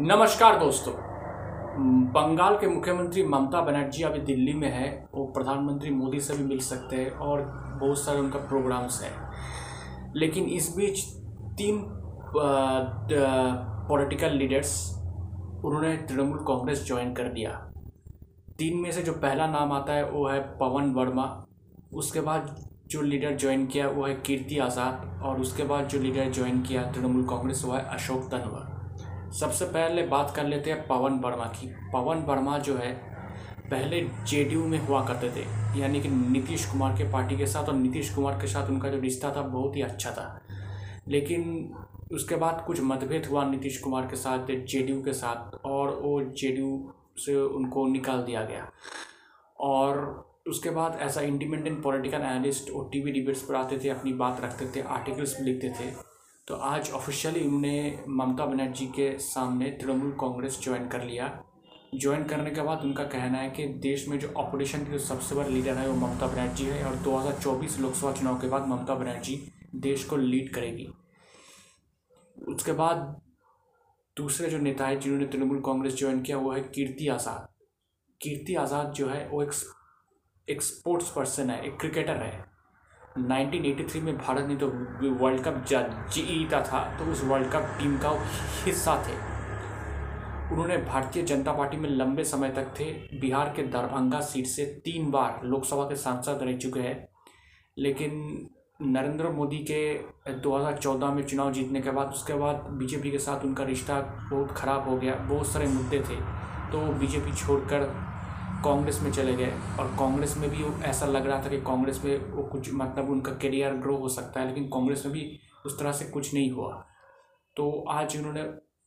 नमस्कार दोस्तों। बंगाल के मुख्यमंत्री ममता बनर्जी अभी दिल्ली में है। वो प्रधानमंत्री मोदी से भी मिल सकते हैं और बहुत सारे उनका प्रोग्राम्स हैं। लेकिन इस बीच तीन पॉलिटिकल लीडर्स उन्होंने तृणमूल कांग्रेस ज्वाइन कर दिया। तीन में से जो पहला नाम आता है, वो है पवन वर्मा। उसके बाद जो लीडर ज्वाइन किया, वो है कीर्ति आज़ाद। और उसके बाद जो लीडर ज्वाइन किया तृणमूल कांग्रेस, वो है अशोक तनवर। सबसे पहले बात कर लेते हैं पवन वर्मा की। पवन वर्मा जो है, पहले जेडीयू में हुआ करते थे। यानी कि नीतीश कुमार के पार्टी के साथ और नीतीश कुमार के साथ उनका जो रिश्ता था, बहुत ही अच्छा था। लेकिन उसके बाद कुछ मतभेद हुआ नीतीश कुमार के साथ, जेडीयू के साथ और वो जेडीयू से उनको निकाल दिया गया। और उसके बाद ऐसा इंडिपेंडेंट पॉलिटिकल एनालिस्ट और टीवी डिबेट्स पर आते थे, अपनी बात रखते थे आर्टिकल्स लिखते थे। तो आज ऑफिशियली उन्होंने ममता बनर्जी के सामने तृणमूल कांग्रेस ज्वाइन कर लिया। ज्वाइन करने के बाद उनका कहना है कि देश में जो ऑपोजिशन की जो सबसे बड़ा लीडर है वो ममता बनर्जी है और 2024 लोकसभा चुनाव के बाद ममता बनर्जी देश को लीड करेगी। उसके बाद दूसरे जो नेता है जिन्होंने तृणमूल कांग्रेस ज्वाइन किया वो है कीर्ति आज़ाद। कीर्ति आज़ाद जो है वो एक एक स्पोर्ट्स पर्सन है, एक क्रिकेटर है। 1983 में भारत ने तो वर्ल्ड कप जीता था तो उस वर्ल्ड कप टीम का हिस्सा थे। उन्होंने भारतीय जनता पार्टी में लंबे समय तक थे। बिहार के दरभंगा सीट से तीन बार लोकसभा के सांसद रह चुके हैं। लेकिन नरेंद्र मोदी के 2014 में चुनाव जीतने के बाद, उसके बाद बीजेपी के साथ उनका रिश्ता बहुत ख़राब हो गया, बहुत सारे मुद्दे थे। तो बीजेपी छोड़कर कांग्रेस में चले गए। और कांग्रेस में भी ऐसा लग रहा था कि कांग्रेस में वो कुछ मतलब उनका करियर ग्रो हो सकता है, लेकिन कांग्रेस में भी उस तरह से कुछ नहीं हुआ। तो आज उन्होंने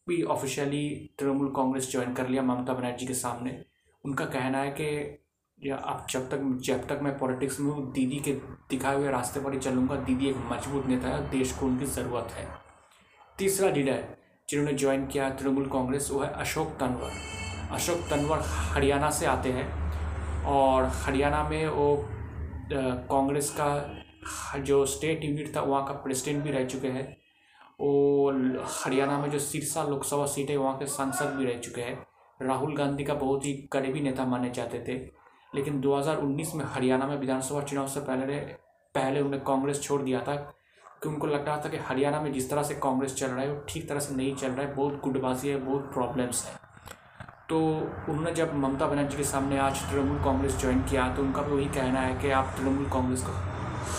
भी ऑफिशियली तृणमूल कांग्रेस ज्वाइन कर लिया ममता बनर्जी के सामने। उनका कहना है कि, या अब जब तक जब तक मैं पॉलिटिक्स में हूँ, दीदी के दिखाए हुए रास्ते पर ही चलूँगा। दीदी एक मज़बूत नेता है देश को उनकी ज़रूरत है। तीसरा लीडर जिन्होंने ज्वाइन किया तृणमूल कांग्रेस, वो है अशोक तनवर। अशोक तनवर हरियाणा से आते हैं और हरियाणा में वो कांग्रेस का जो स्टेट यूनिट था, वहाँ का प्रेसिडेंट भी रह चुके हैं। वो हरियाणा में जो सिरसा लोकसभा सीट है, वहाँ के सांसद भी रह चुके हैं। राहुल गांधी का बहुत ही करीबी नेता माने जाते थे, लेकिन 2019 में हरियाणा में विधानसभा चुनाव से पहले पहले उन्हें कांग्रेस छोड़ दिया था कि उनको लग रहा था कि हरियाणा में जिस तरह से कांग्रेस चल रहा है, वो ठीक तरह से नहीं चल रहा है, बहुत गुटबाजी है, बहुत प्रॉब्लम्स है। तो उन्होंने जब ममता बनर्जी के सामने आज तृणमूल कांग्रेस ज्वाइन किया तो उनका भी वही कहना है कि आप तृणमूल कांग्रेस को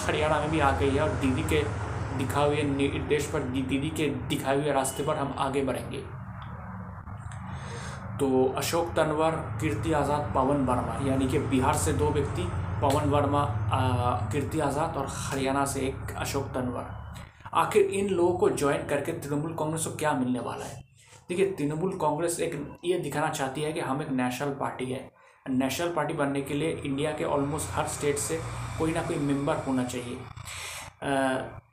हरियाणा में भी आ गई है और दीदी के दिखाए हुए निर्देश पर दीदी के दिखाए हुए रास्ते पर हम आगे बढ़ेंगे। तो अशोक तनवर, कीर्ति आज़ाद, पवन वर्मा, यानी कि बिहार से दो व्यक्ति, पवन वर्मा कीर्ति आज़ाद और हरियाणा से एक अशोक तनवर। आखिर इन लोगों को ज्वाइन करके तृणमूल कांग्रेस को क्या मिलने वाला है? देखिए, तृणमूल कांग्रेस एक ये दिखाना चाहती है कि हम एक नेशनल पार्टी है। नेशनल पार्टी बनने के लिए इंडिया के ऑलमोस्ट हर स्टेट से कोई ना कोई मेंबर होना चाहिए।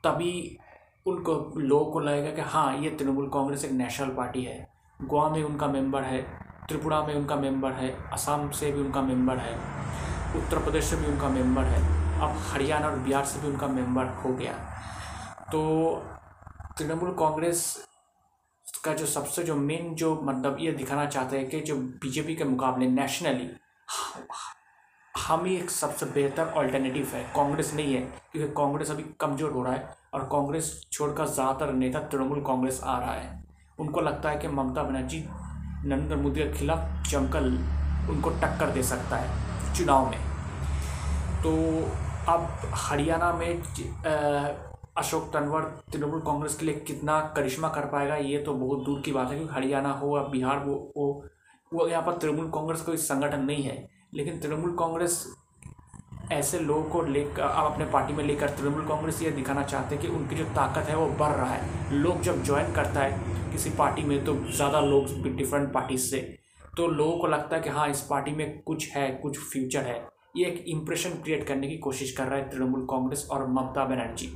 तभी उनको, लोगों को लगेगा कि हाँ ये तृणमूल कांग्रेस एक नेशनल पार्टी है। गोवा में उनका मेंबर है, त्रिपुरा में उनका मेंबर है, असम से भी उनका मेंबर है, उत्तर प्रदेश से भी उनका मेंबर है, अब हरियाणा और बिहार से भी उनका मेंबर हो गया। तो तृणमूल कांग्रेस का जो सबसे जो मेन जो मतलब ये दिखाना चाहते हैं कि जो बीजेपी के मुकाबले नेशनली हम ही एक सबसे बेहतर ऑल्टरनेटिव है। कांग्रेस नहीं है, क्योंकि कांग्रेस अभी कमज़ोर हो रहा है और कांग्रेस छोड़कर ज़्यादातर नेता तृणमूल कांग्रेस आ रहा है। उनको लगता है कि ममता बनर्जी, नरेंद्र मोदी के खिलाफ जमकर उनको टक्कर दे सकता है चुनाव में। तो अब हरियाणा में अशोक तनवर तृणमूल कांग्रेस के लिए कितना करिश्मा कर पाएगा, ये तो बहुत दूर की बात है क्योंकि हरियाणा हो या बिहार वो वो वो यहाँ पर तृणमूल कांग्रेस कोई संगठन नहीं है। लेकिन तृणमूल कांग्रेस ऐसे लोगों को लेकर अपने पार्टी में लेकर तृणमूल कांग्रेस ये दिखाना चाहते हैं कि उनकी जो ताकत है वो बढ़ रहा है। लोग जब ज्वाइन करता है किसी पार्टी में तो ज़्यादा लोग डिफरेंट पार्टी से। तो लोगों को लगता है कि हाँ इस पार्टी में कुछ है, कुछ फ्यूचर है। ये एक इम्प्रेशन क्रिएट करने की कोशिश कर रहा है तृणमूल कांग्रेस और ममता बनर्जी।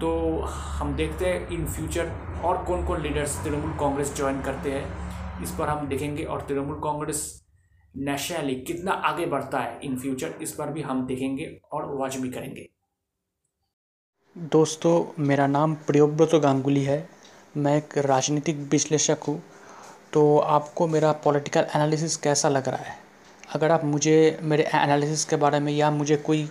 तो हम देखते हैं इन फ्यूचर और कौन कौन लीडर्स तृणमूल कांग्रेस ज्वाइन करते हैं। इस पर हम देखेंगे और तृणमूल कांग्रेस नेशनली कितना आगे बढ़ता है इन फ्यूचर इस पर भी हम देखेंगे और वॉच भी करेंगे। दोस्तों, मेरा नाम प्रियोव्रत गांगुली है। मैं एक राजनीतिक विश्लेषक हूँ। तो आपको मेरा पॉलिटिकल एनालिसिस कैसा लग रहा है? अगर आप मुझे, मेरे एनालिसिस के बारे में या मुझे कोई